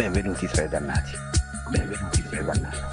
benvenuti tra i dannati. Benvenuti tra i dannati.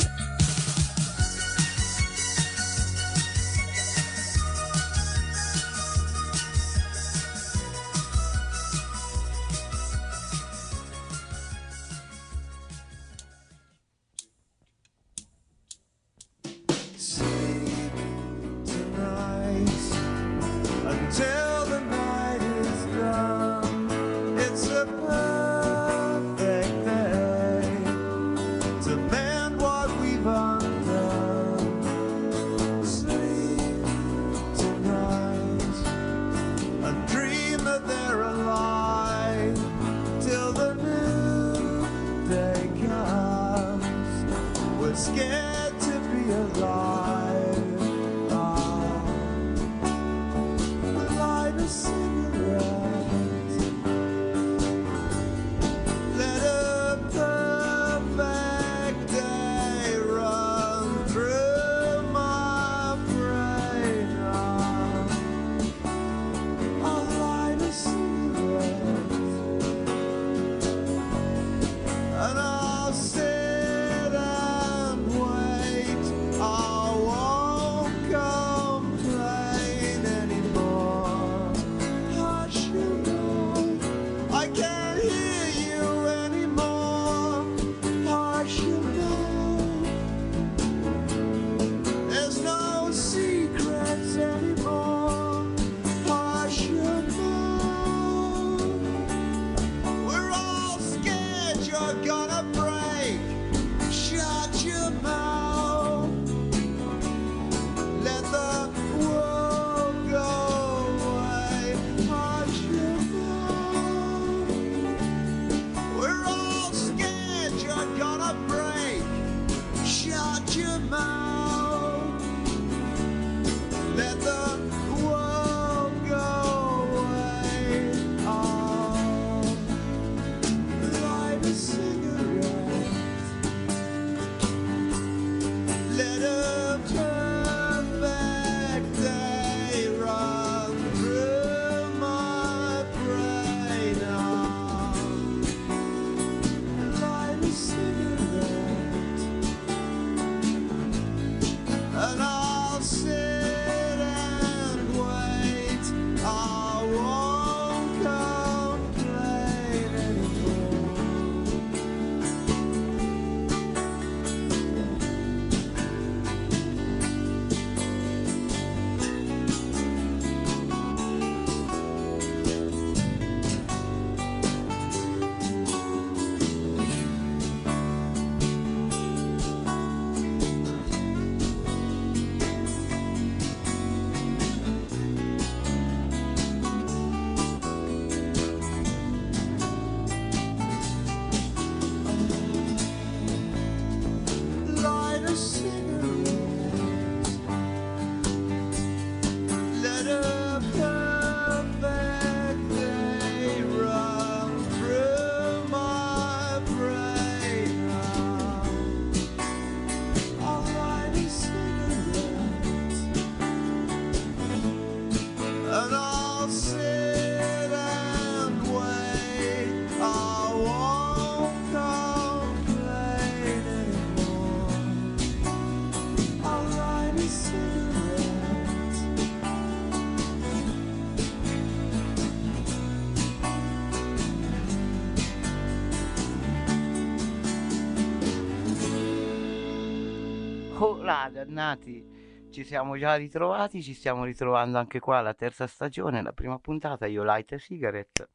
Ah, dannati, ci siamo già ritrovati, ci stiamo ritrovando anche qua la terza stagione, la prima puntata, io Light e Cigarette.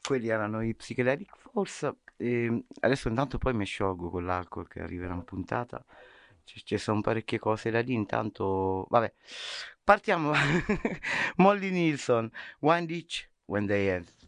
Quelli erano i Psychedelic Force. E adesso intanto poi mi sciolgo con l'alcol che arriverà in puntata. Ci, ci sono parecchie cose da lì, intanto... Vabbè, partiamo. Molly Nilsson, One Ditch, When They End.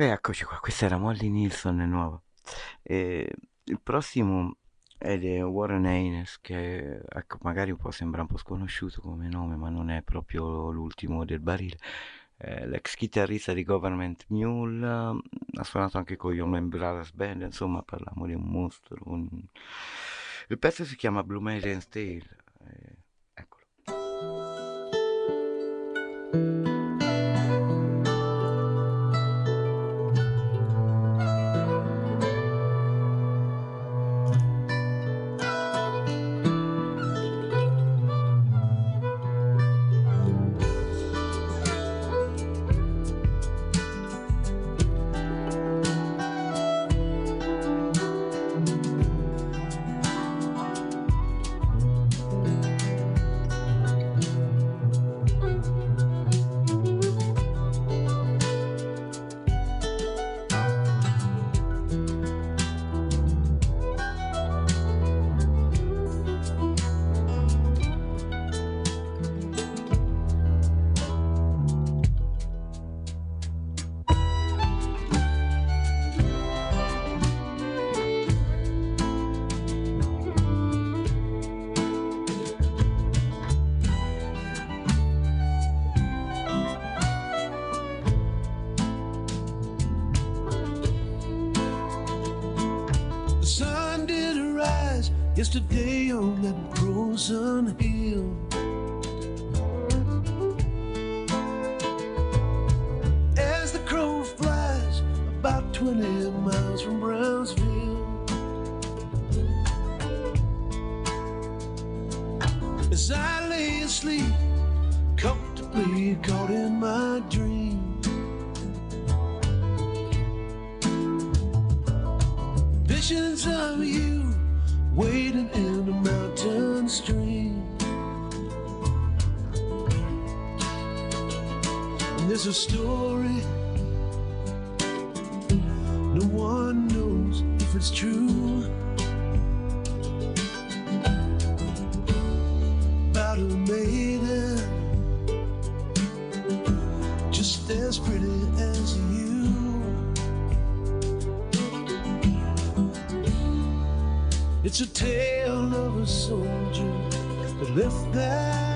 E eccoci qua, questa era Molly Nilsson nuova. E il prossimo è di Warren Haynes, che ecco, magari un po' sembra un po' sconosciuto come nome, ma non è proprio l'ultimo del barile. È l'ex chitarrista di Government Mule, ha suonato anche con Young Man Brothers Band, insomma parliamo di un mostro. un- Il pezzo si chiama Blue Maiden's Tale. eh, eccolo. No one knows if it's true. About a maiden just as pretty as you. It's a tale of a soldier that left that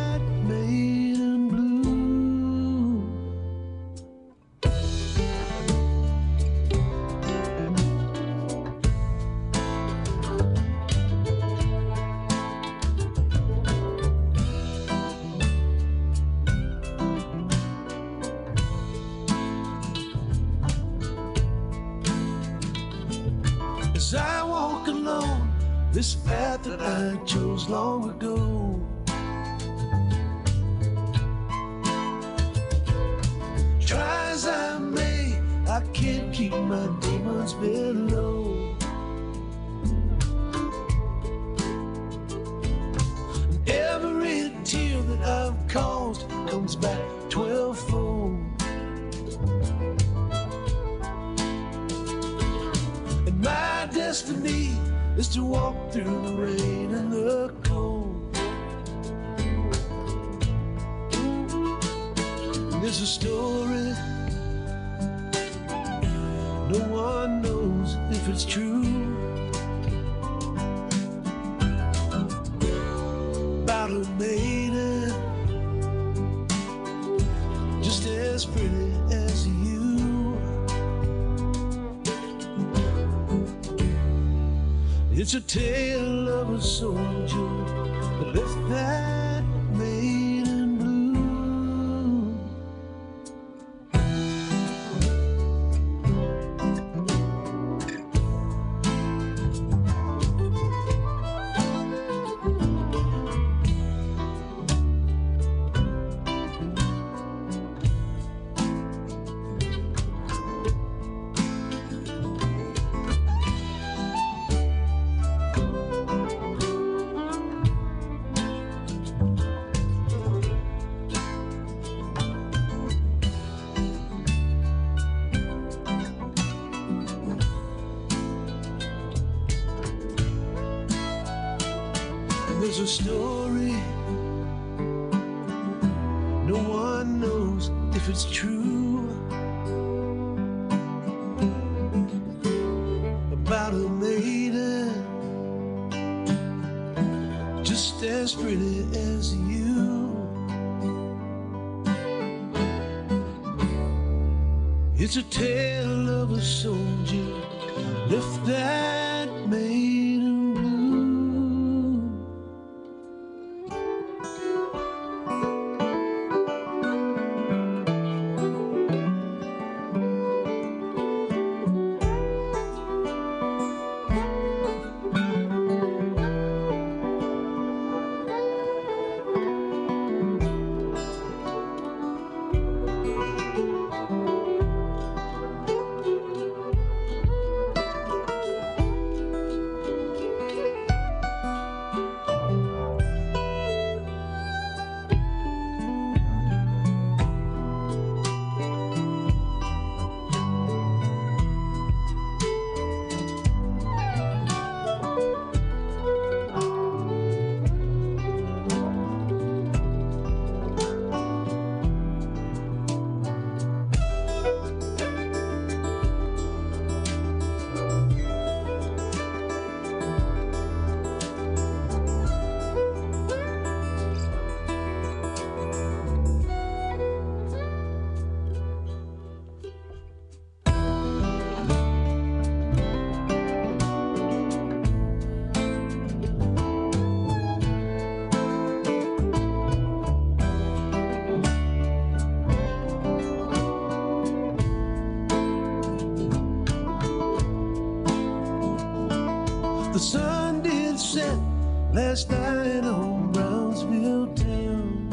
last night on Brownsville town.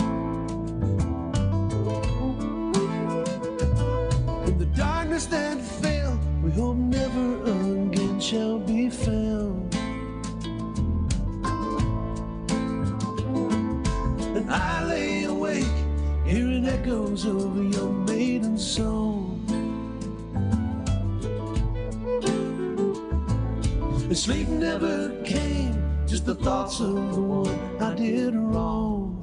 In the darkness that fell, we hope never again shall be found. And I lay awake, hearing echoes of your maiden song. And sleep never came, just the thoughts of the one I did wrong.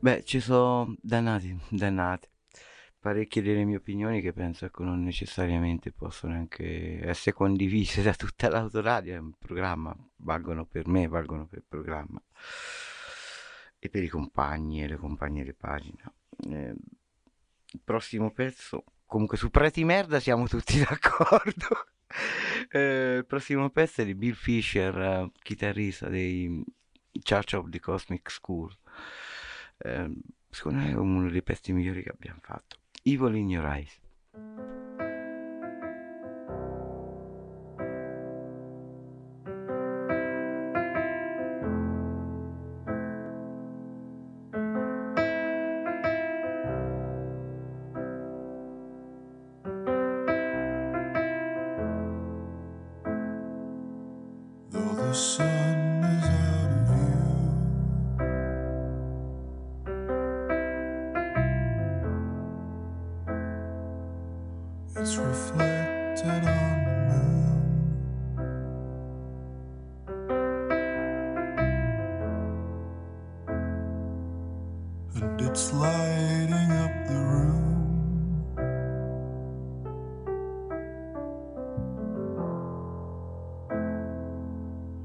Beh, ci sono dannati, dannati. Parecchie delle mie opinioni che penso ecco, non necessariamente possono anche essere condivise da tutta l'autoradio, è un programma, valgono per me, valgono per il programma e per i compagni e le compagne di pagina. Eh, il prossimo pezzo, comunque su Preti Merda siamo tutti d'accordo. Eh, il prossimo pezzo è di Bill Fisher, chitarrista dei Church of the Cosmic School. Eh, secondo me è uno dei pezzi migliori che abbiamo fatto. Evil in Your Eyes.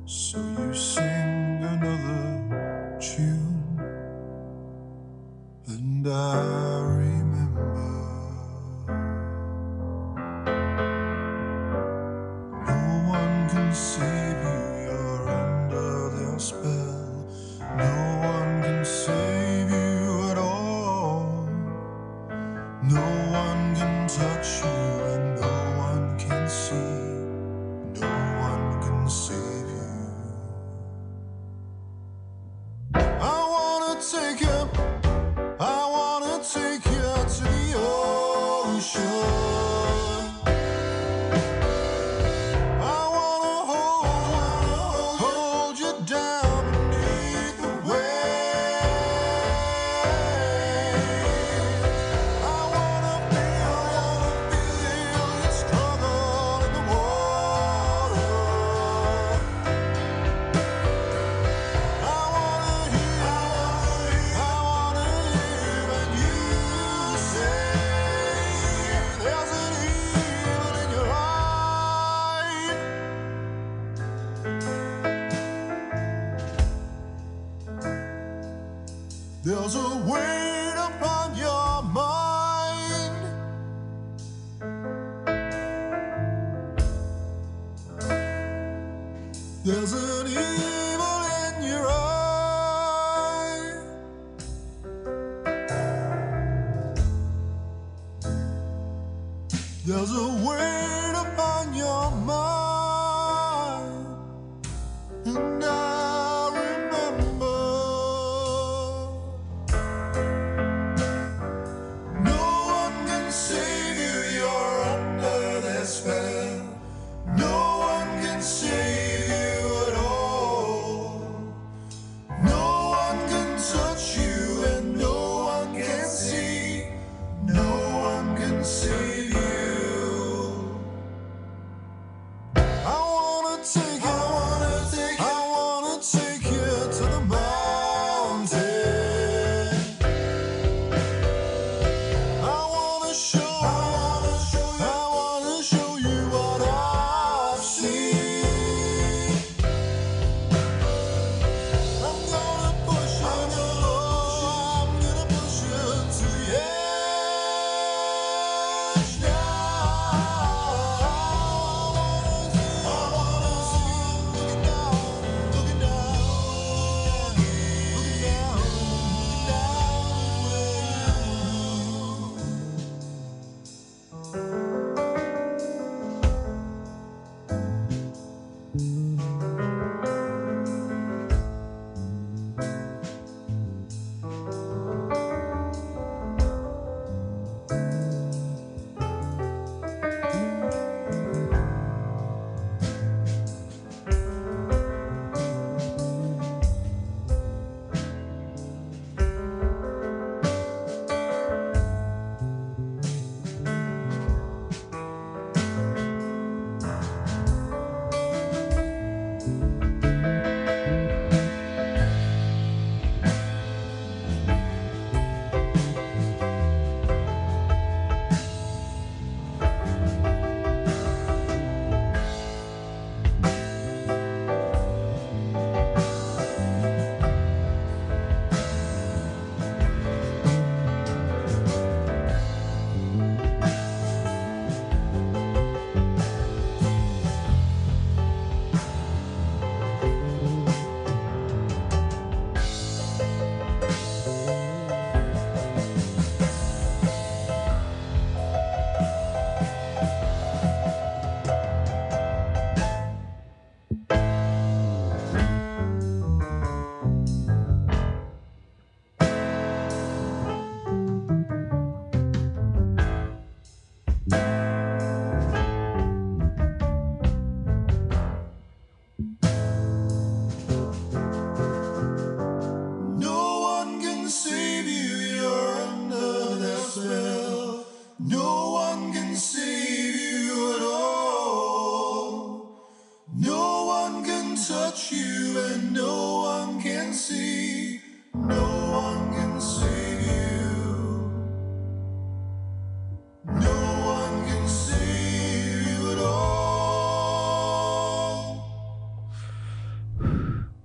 So There's a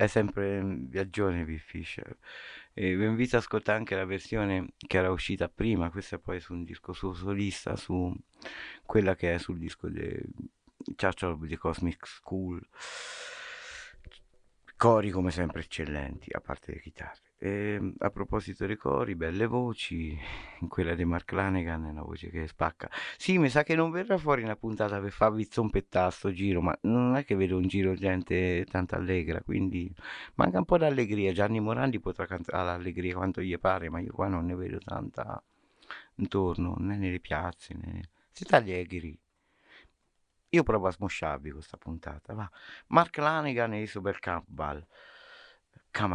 È sempre viaggione Bill Fisher. E vi invito ad ascoltare anche la versione che era uscita prima, questa poi su un disco suo solista, su quella che è sul disco di of the Cosmic School. Cori come sempre eccellenti, a parte le chitarre. E, a proposito dei cori, belle voci, quella di Mark Lanegan è una voce che spacca. Sì, mi sa che non verrà fuori una puntata per farvi zompettare sto giro, ma non è che vedo un giro gente tanto allegra, quindi manca un po' d'allegria. Gianni Morandi potrà cantare l'allegria quanto gli pare, ma io qua non ne vedo tanta intorno, né nelle piazze, né... Siete allegri. Io provo a smosciarvi questa puntata, va. Mark Lanegan e Isobel Campbell. Come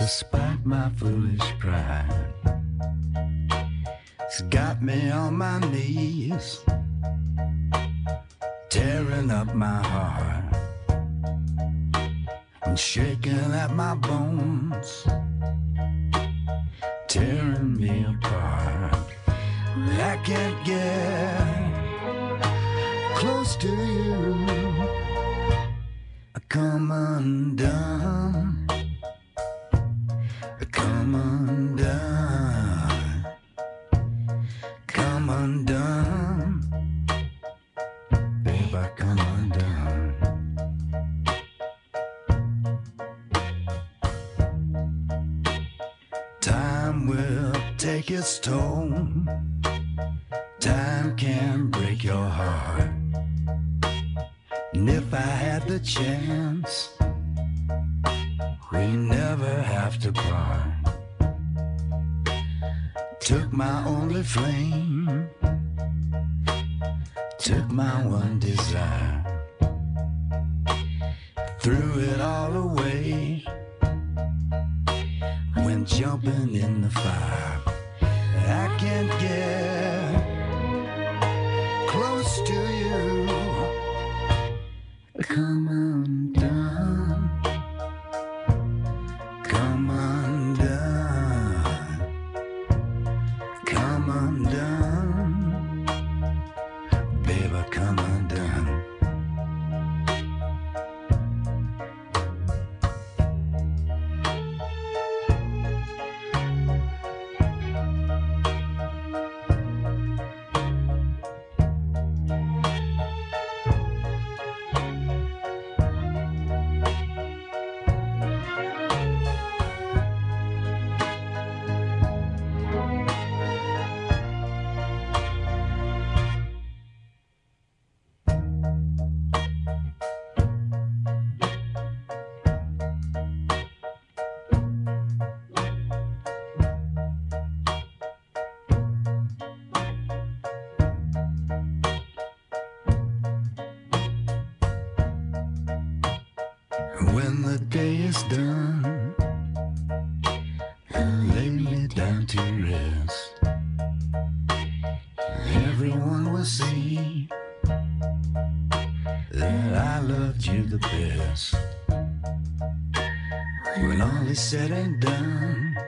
despite my foolish pride. It's got me on my knees, tearing up my heart and shaking at my bones, tearing me apart. I can't get close to you. I come undone. Come undone. Said and done,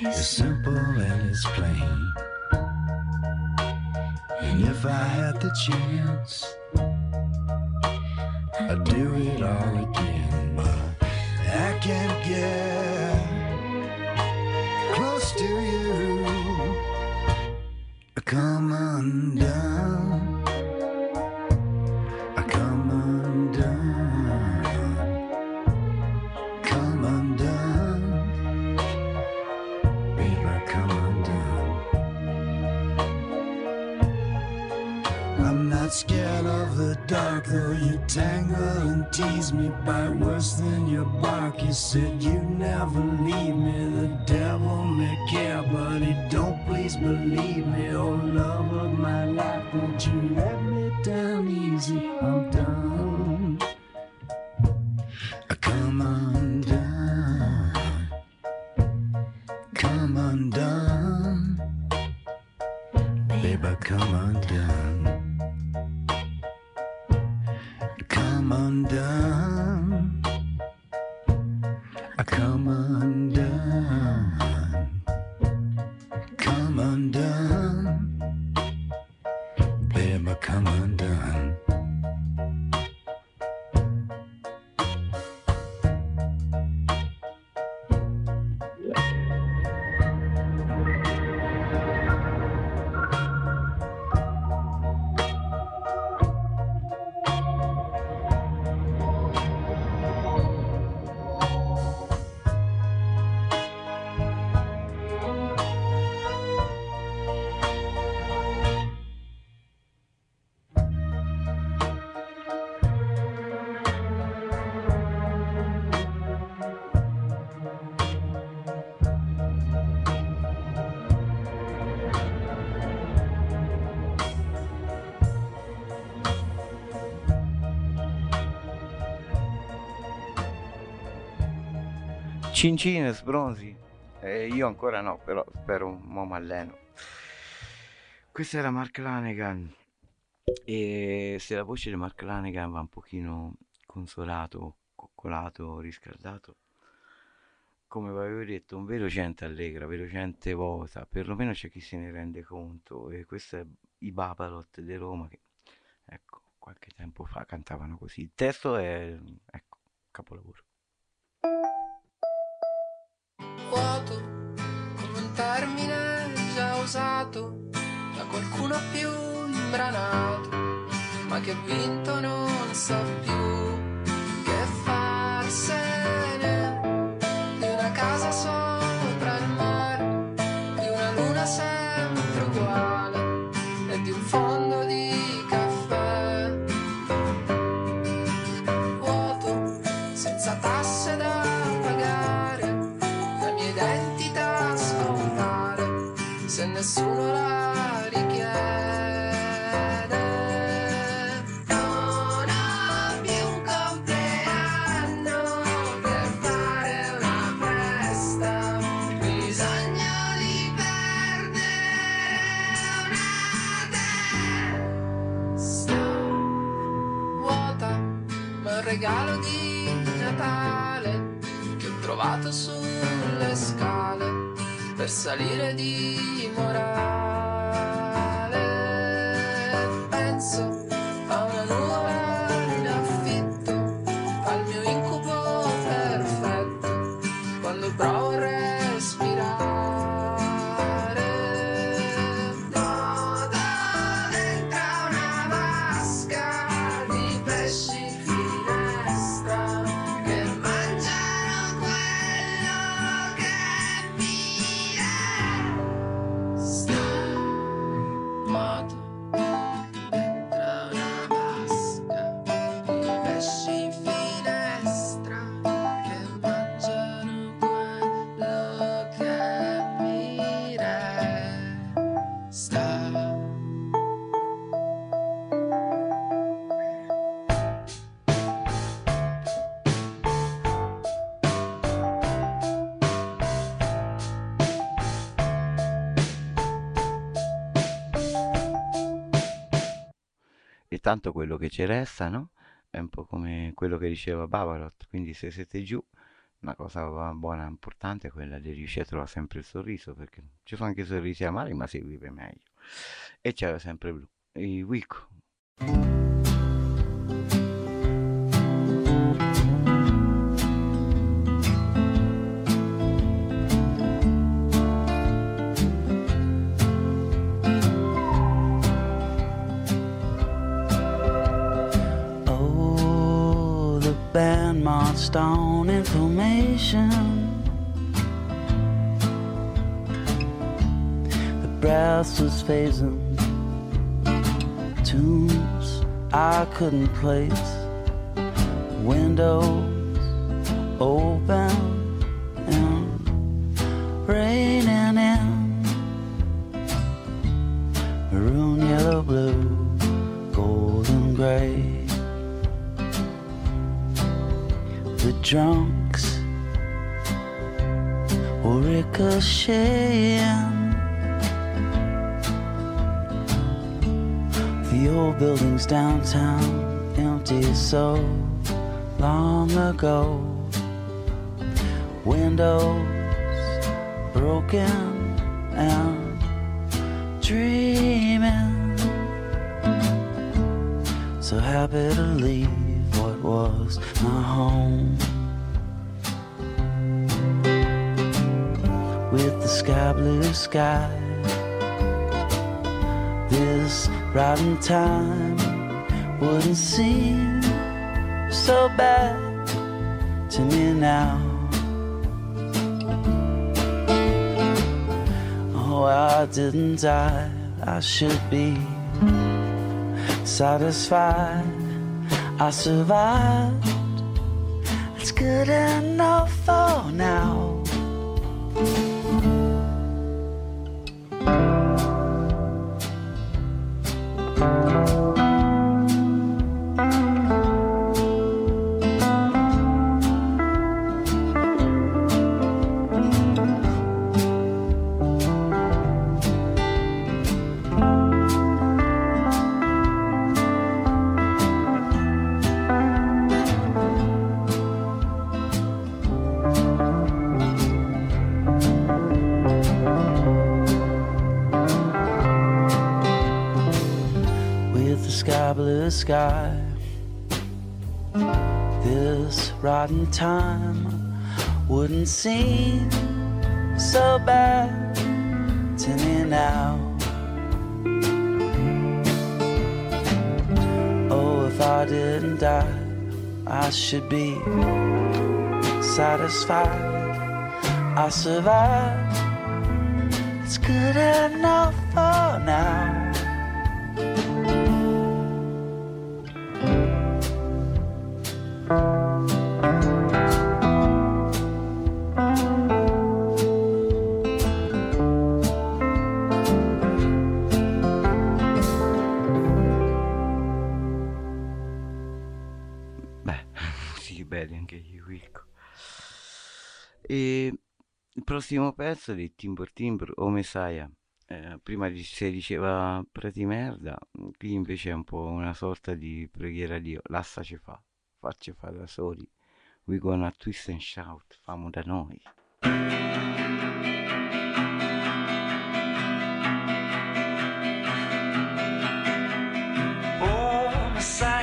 it's simple and it's plain. And if I had the chance, I'd do it all again, but I can't get close to you. Come undone. Tease me by worse than your bark. You said you never leave me, the devil may care, but he don't please believe me. Oh, love of my life, won't you let me down easy? I'm done. Cincine, sbronzi. Eh, io ancora no, però spero un mo' m'alleno. Questo era Mark Lanegan. E se la voce di Mark Lanegan va un pochino consolato, coccolato, riscaldato, come vi avevo detto, un vero gente allegra, vero gente vota, perlomeno c'è chi se ne rende conto. E questo è i Babalot di Roma che, ecco, qualche tempo fa cantavano così. Il testo è, ecco, capolavoro. Termine già usato da qualcuno più imbranato ma che vinto non sa più salire di morale. Tanto quello che ci resta, no? È un po' come quello che diceva Babalot, quindi se siete giù, una cosa buona e importante è quella di riuscire a trovare sempre il sorriso, perché ci sono anche sorrisi amari, ma si vive meglio. E c'era sempre blu. I Wico. Marched on in formation. The brass was phasing tunes I couldn't place. Windows open and raining in. Maroon, yellow, blue, golden gray. The drunks were ricocheting. The old buildings downtown empty so long ago. Windows broken and dreaming. So happy to leave was my home. With the sky blue sky, this rotten time wouldn't seem so bad to me now. Oh, I didn't die, I should be satisfied. I survived, it's good enough for now. Rotten time wouldn't seem so bad to me now. Oh, if I didn't die, I should be satisfied. I survived. It's good enough for now. Prossimo pezzo di Timbur Timbur o Messiah. Eh, prima si diceva preti merda, qui invece è un po' una sorta di preghiera a Dio. Lasciaci fa, facci fa da soli. We gonna twist and shout, famo da noi. Oh, Messiah,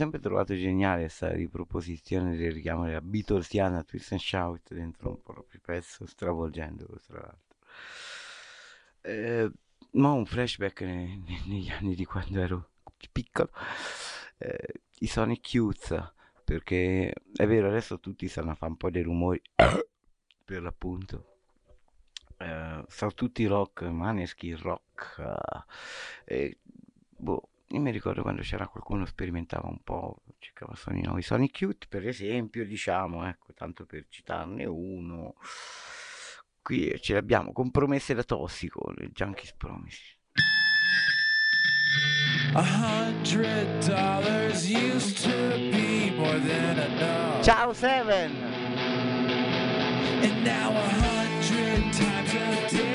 sempre trovato geniale questa riproposizione del richiamo della Beatlesiana Twist and Shout dentro un proprio pezzo, stravolgendolo tra l'altro. Eh, ma un flashback ne- ne- negli anni di quando ero piccolo, eh, i Sonic Youth, perché è vero, adesso tutti stanno a fare un po' dei rumori, per l'appunto. Eh, sono tutti rock, maneschi rock, eh, boh, io mi ricordo quando c'era qualcuno sperimentava un po', cercava suoni nuovi, Sonic Youth per esempio, diciamo, ecco, tanto per citarne uno, qui ce l'abbiamo, compromesse da tossico, le Junkies Promise. Ciao Seven! And now a hundred times a day,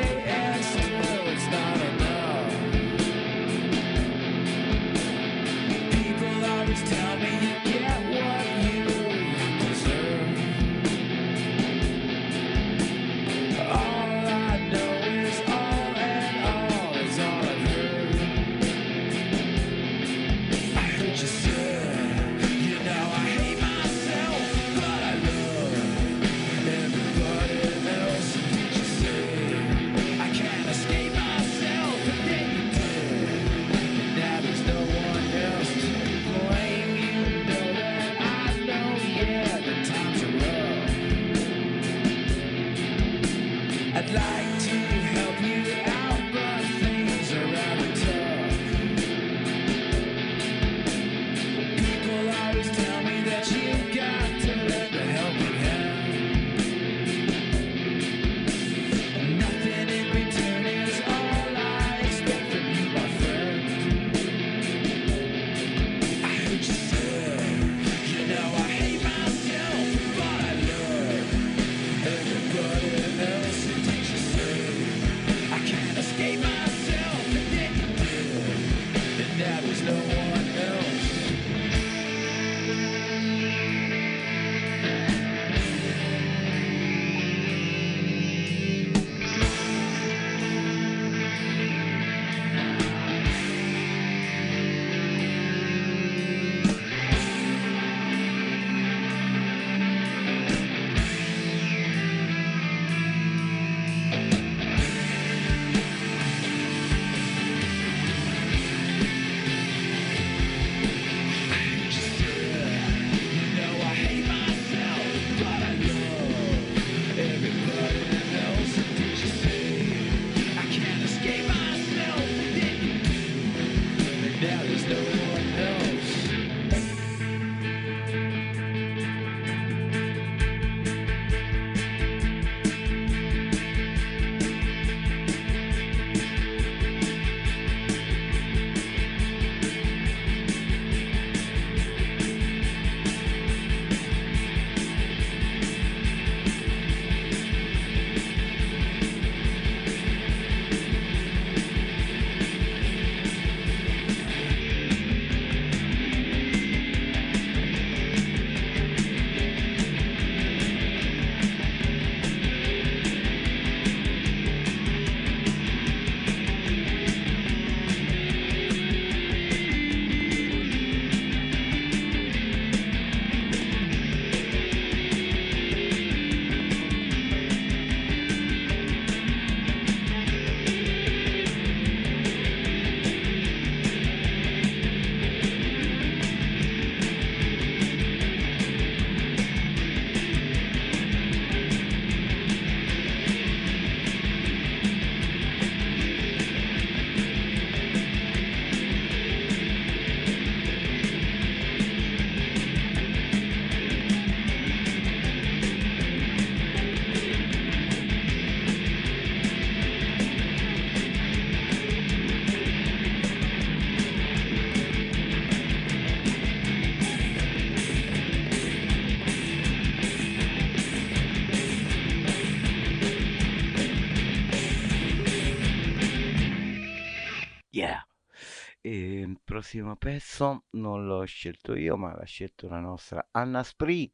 prossimo pezzo non l'ho scelto io, ma l'ha scelto la nostra Anna Spree,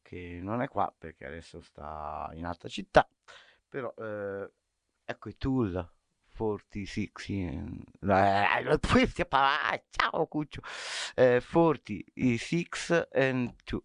che non è qua perché adesso sta in altra città. Però eh, ecco i Tool 46. eh, questi- ah, ciao Cuccio. Eh, 46 and 2.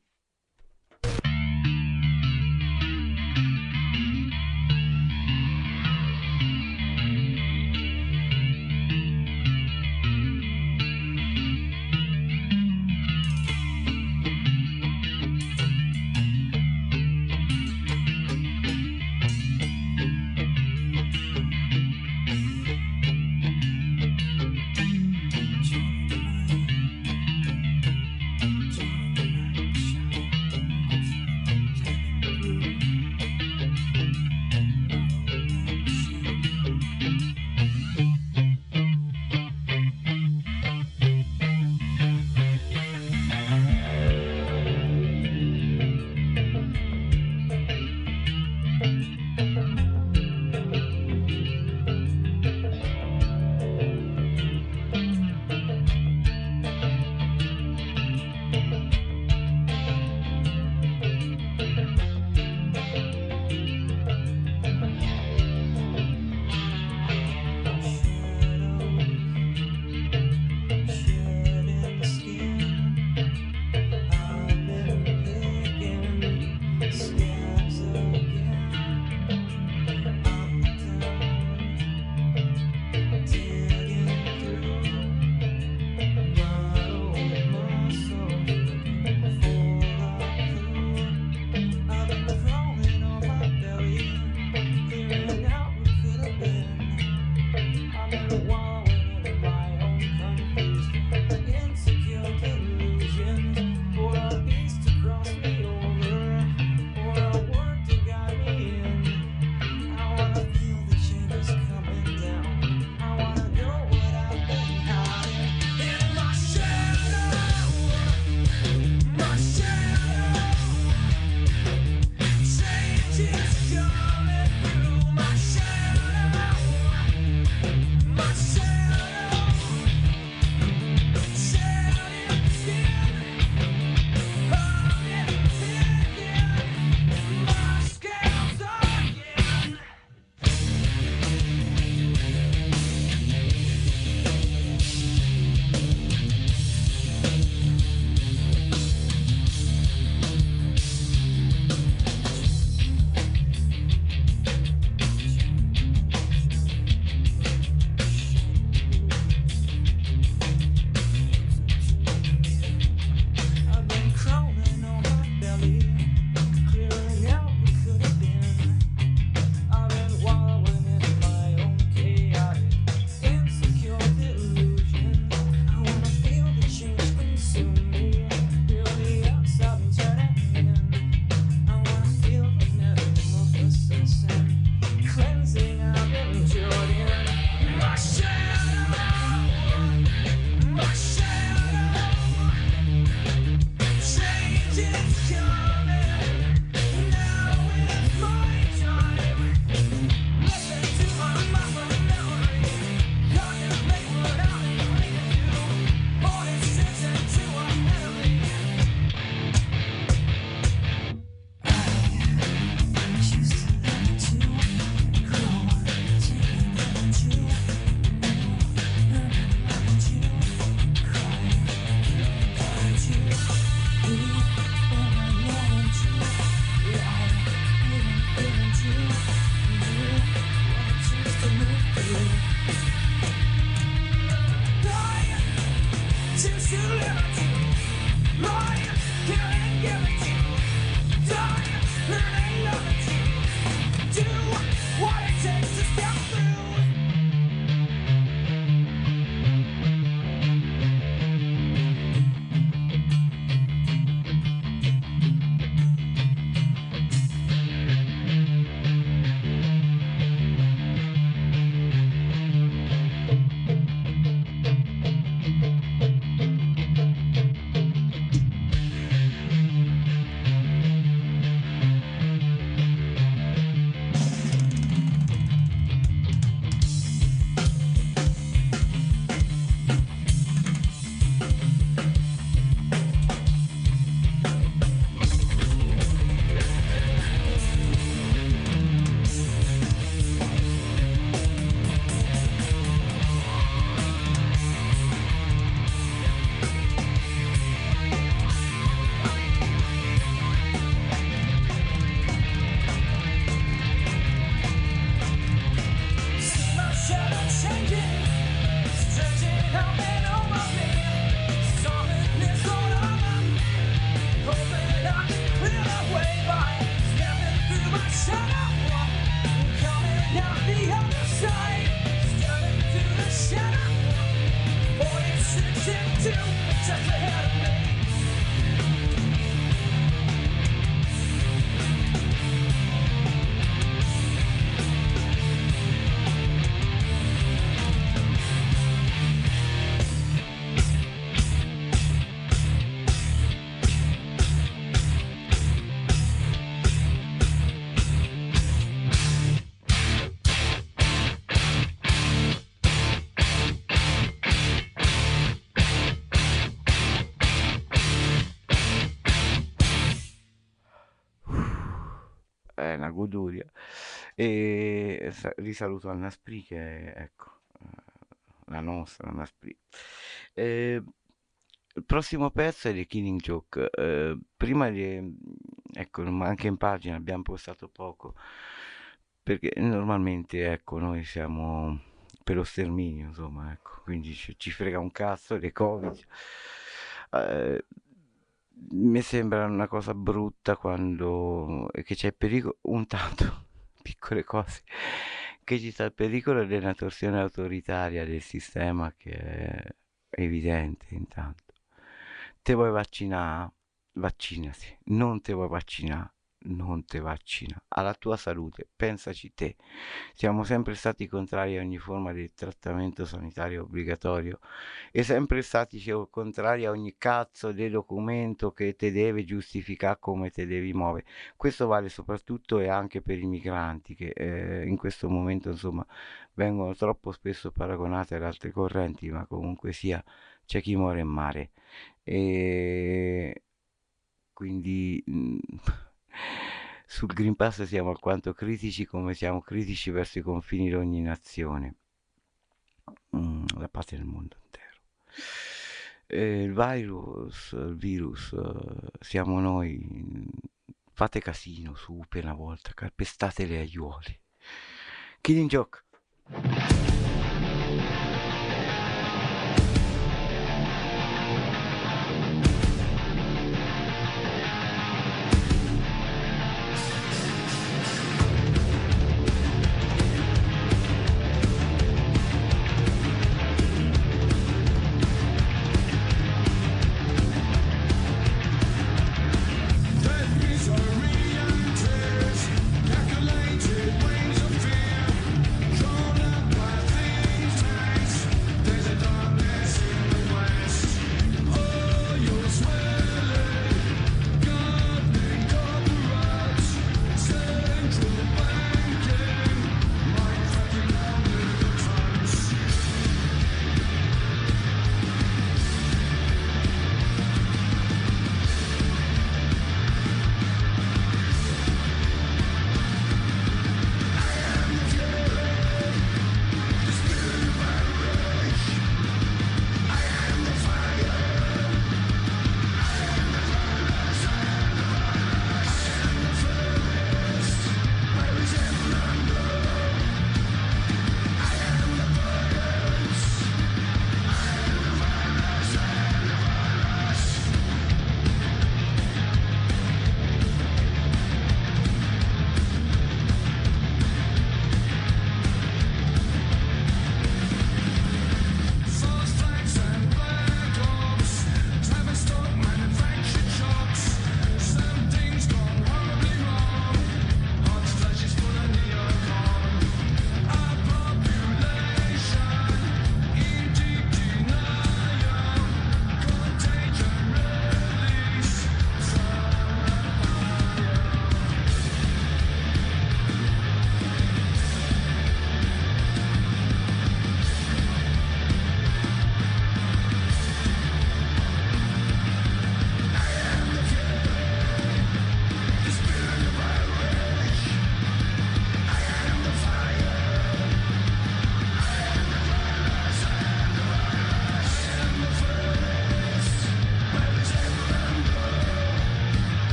E sa- risaluto Anna Spri che ecco, eh, la nostra Anna Spri. Eh, il prossimo pezzo è The Killing Joke. Eh, prima di, ecco, anche in pagina abbiamo postato poco, perché normalmente, ecco, noi siamo per lo sterminio, insomma, ecco, quindi ci, ci frega un cazzo dei Covid. Eh, mi sembra una cosa brutta quando che c'è pericolo, un tanto, piccole cose, che ci sta il pericolo della torsione autoritaria del sistema che è evidente intanto. Te vuoi vaccinare? Vaccinati. Non te vuoi vaccinare? Non te vaccina. Alla tua salute, pensaci te. Siamo sempre stati contrari a ogni forma di trattamento sanitario obbligatorio e sempre stati contrari a ogni cazzo di documento che te deve giustificare come te devi muovere. Questo vale soprattutto e anche per i migranti che eh, in questo momento insomma vengono troppo spesso paragonate ad altre correnti, ma comunque sia c'è chi muore in mare. E quindi mh, sul Green Pass siamo alquanto critici come siamo critici verso i confini di ogni nazione, mm, la parte del mondo intero. E il virus, il virus, eh, siamo noi. Fate casino su per una volta, calpestate le aiuole. Killing Joke.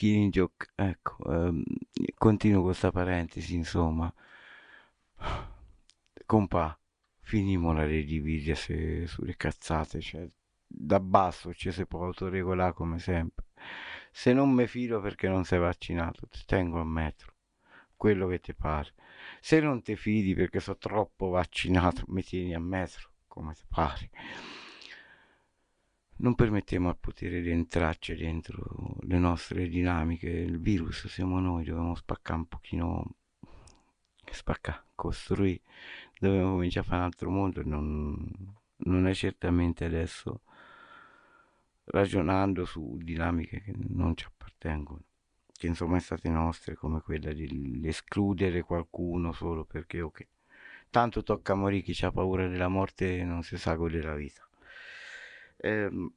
Killing Joke, ecco, ehm, continuo questa parentesi, insomma. Compa, finimola divisie se- sulle cazzate, cioè, da basso ci si può autoregolare come sempre. Se non mi fido perché non sei vaccinato, ti tengo a metro, quello che ti pare. Se non ti fidi perché sono troppo vaccinato, mi tieni a metro, come ti pare. Non permettiamo al potere di entrarci dentro le nostre dinamiche. Il virus siamo noi, dobbiamo spaccare un pochino, spaccare, costruire, dobbiamo cominciare a fare un altro mondo. Non, non è certamente adesso ragionando su dinamiche che non ci appartengono, che non sono state nostre, come quella di escludere qualcuno solo perché, ok, tanto tocca morire, chi ha paura della morte non si sa godere la vita. Ehm,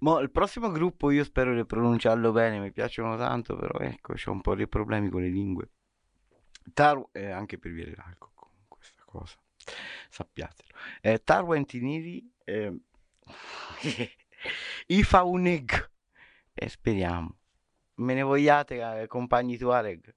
mo, il prossimo gruppo io spero di pronunciarlo bene, mi piacciono tanto, però ecco, ho un po' di problemi con le lingue. Taru, eh, anche per via dell'alcol, questa cosa, sappiatelo. Eh, Taru Antiniri, eh, i Fauneg, e speriamo. Me ne vogliate, eh, compagni Tuareg?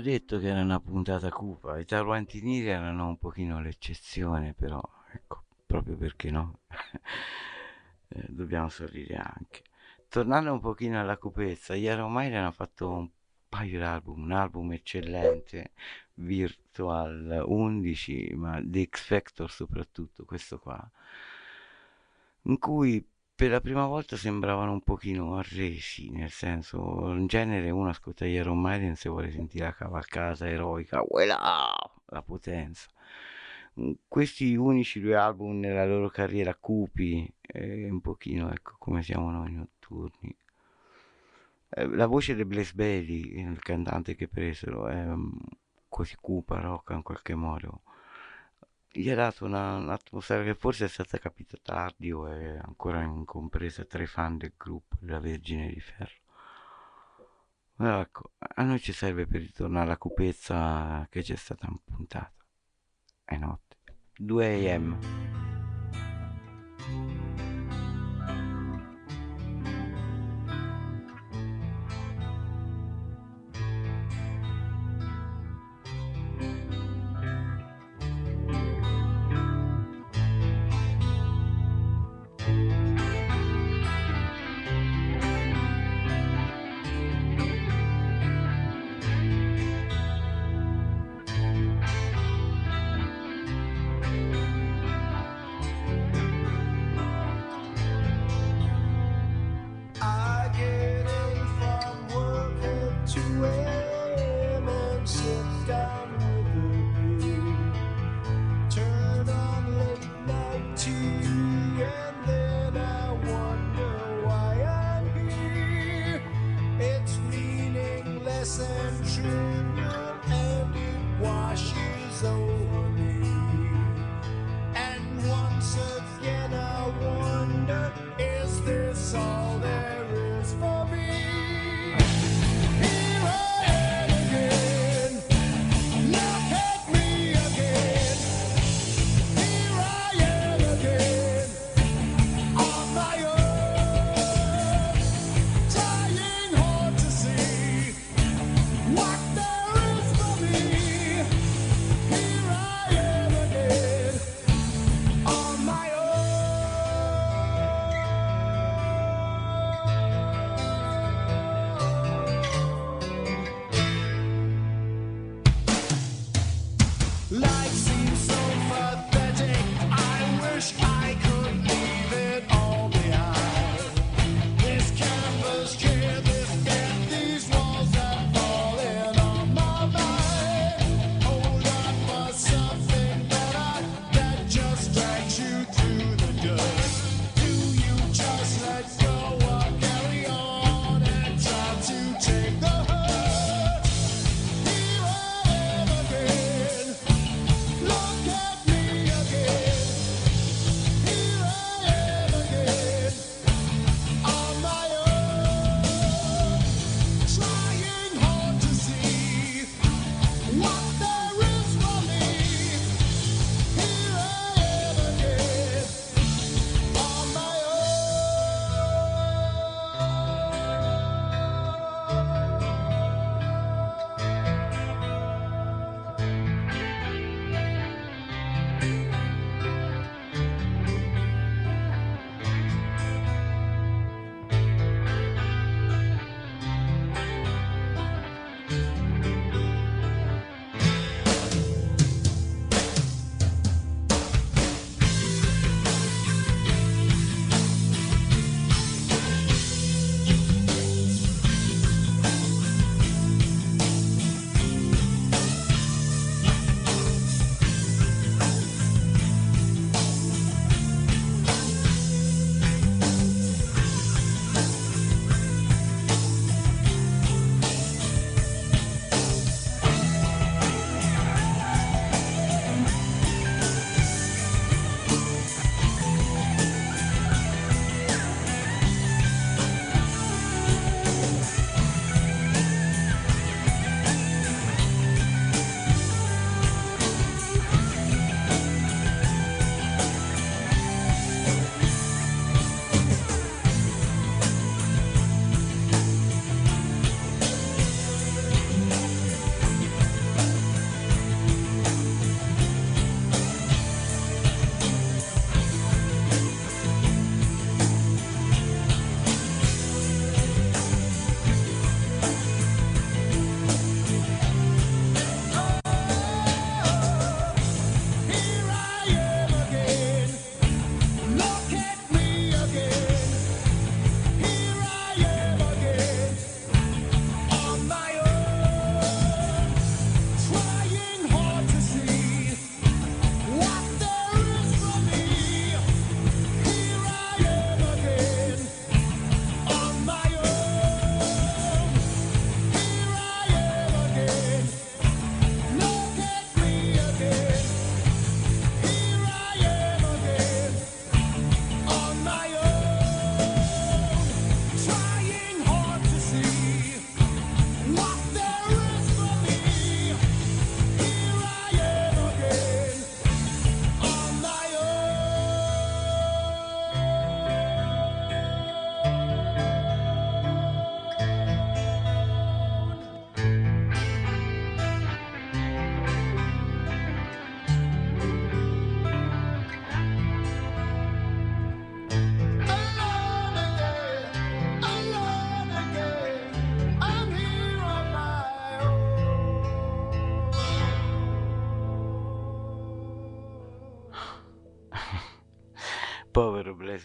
Detto che era una puntata cupa. I tarantini erano un pochino l'eccezione, però ecco, proprio perché no? Eh, dobbiamo sorridere anche. Tornando un pochino alla cupezza, gli Iron Maiden hanno fatto un paio di album, un album eccellente, Virtual 11, ma The X Factor soprattutto, questo qua, in cui per la prima volta sembravano un pochino arresi, nel senso, in genere uno ascolta gli Iron Maiden se vuole sentire la cavalcata eroica, voilà, la potenza. Mm, Questi unici due album nella loro carriera cupi, eh, un pochino ecco come siamo noi notturni. Eh, La voce di Blaze Bailey, il cantante che presero, è mm, così cupa, rocca in qualche modo. Gli ha dato una- un'atmosfera che forse è stata capita tardi o è ancora incompresa tra i fan del gruppo della Vergine di Ferro. Però ecco, a noi ci serve per ritornare alla cupezza che c'è stata in puntata. È notte. 2 am.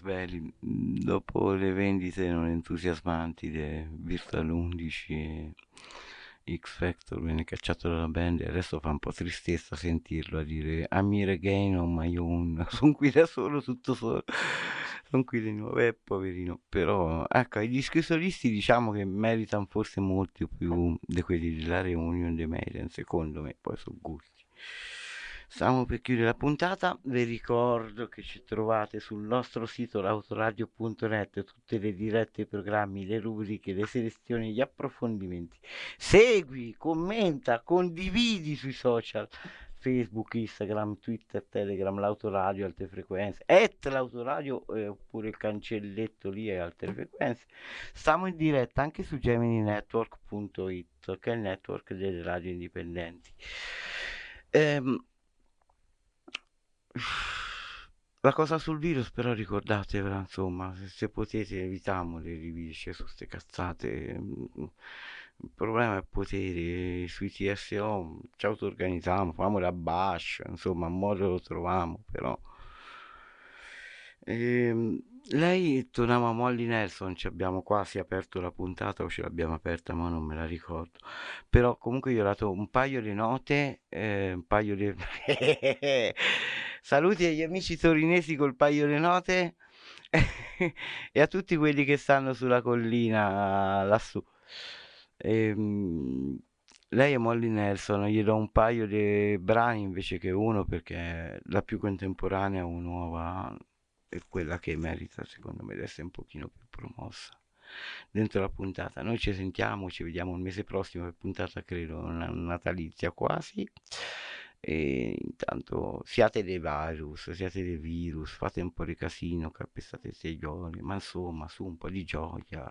Bailey, mh, dopo le vendite non entusiasmanti di Virtual 11 e X Factor venne cacciato dalla band e adesso fa un po' tristezza sentirlo a dire I'm here again on my own, sono qui da solo, tutto solo, sono qui di nuovo, eh poverino, però ecco, i dischi solisti diciamo che meritano forse molto più di quelli della Reunion dei Maiden, secondo me, poi sono gusti. Stiamo per chiudere la puntata, vi ricordo che ci trovate sul nostro sito lautoradio.net tutte le dirette, i programmi, le rubriche, le selezioni, gli approfondimenti. Segui, commenta, condividi sui social. Facebook, Instagram, Twitter, Telegram, l'autoradio, alte frequenze, et l'autoradio eh, oppure il cancelletto lì e altre frequenze. Stiamo in diretta anche su gemininetwork.it che è il network delle radio indipendenti. Ehm, la cosa sul virus però ricordatevela insomma se, se potete evitiamo le rivisce su ste cazzate mm, il problema è potere sui TSO ci auto-organizziamo famo la bash insomma un modo lo troviamo però Ehm, lei tornava a Molly Nelson, ci abbiamo quasi aperto la puntata o ce l'abbiamo aperta ma non me la ricordo. Però comunque io ho dato un paio di note, eh, un paio di... Saluti agli amici torinesi col paio di note e a tutti quelli che stanno sulla collina lassù. Ehm, lei è Molly Nelson, gli do un paio di brani invece che uno perché la più contemporanea o nuova è quella che merita secondo me di essere un pochino più promossa dentro la puntata. Noi ci sentiamo, ci vediamo il mese prossimo per puntata credo na- natalizia quasi. E intanto siate dei virus, siate dei virus, fate un po' di casino, calpestate i seglioli, ma insomma su un po' di gioia.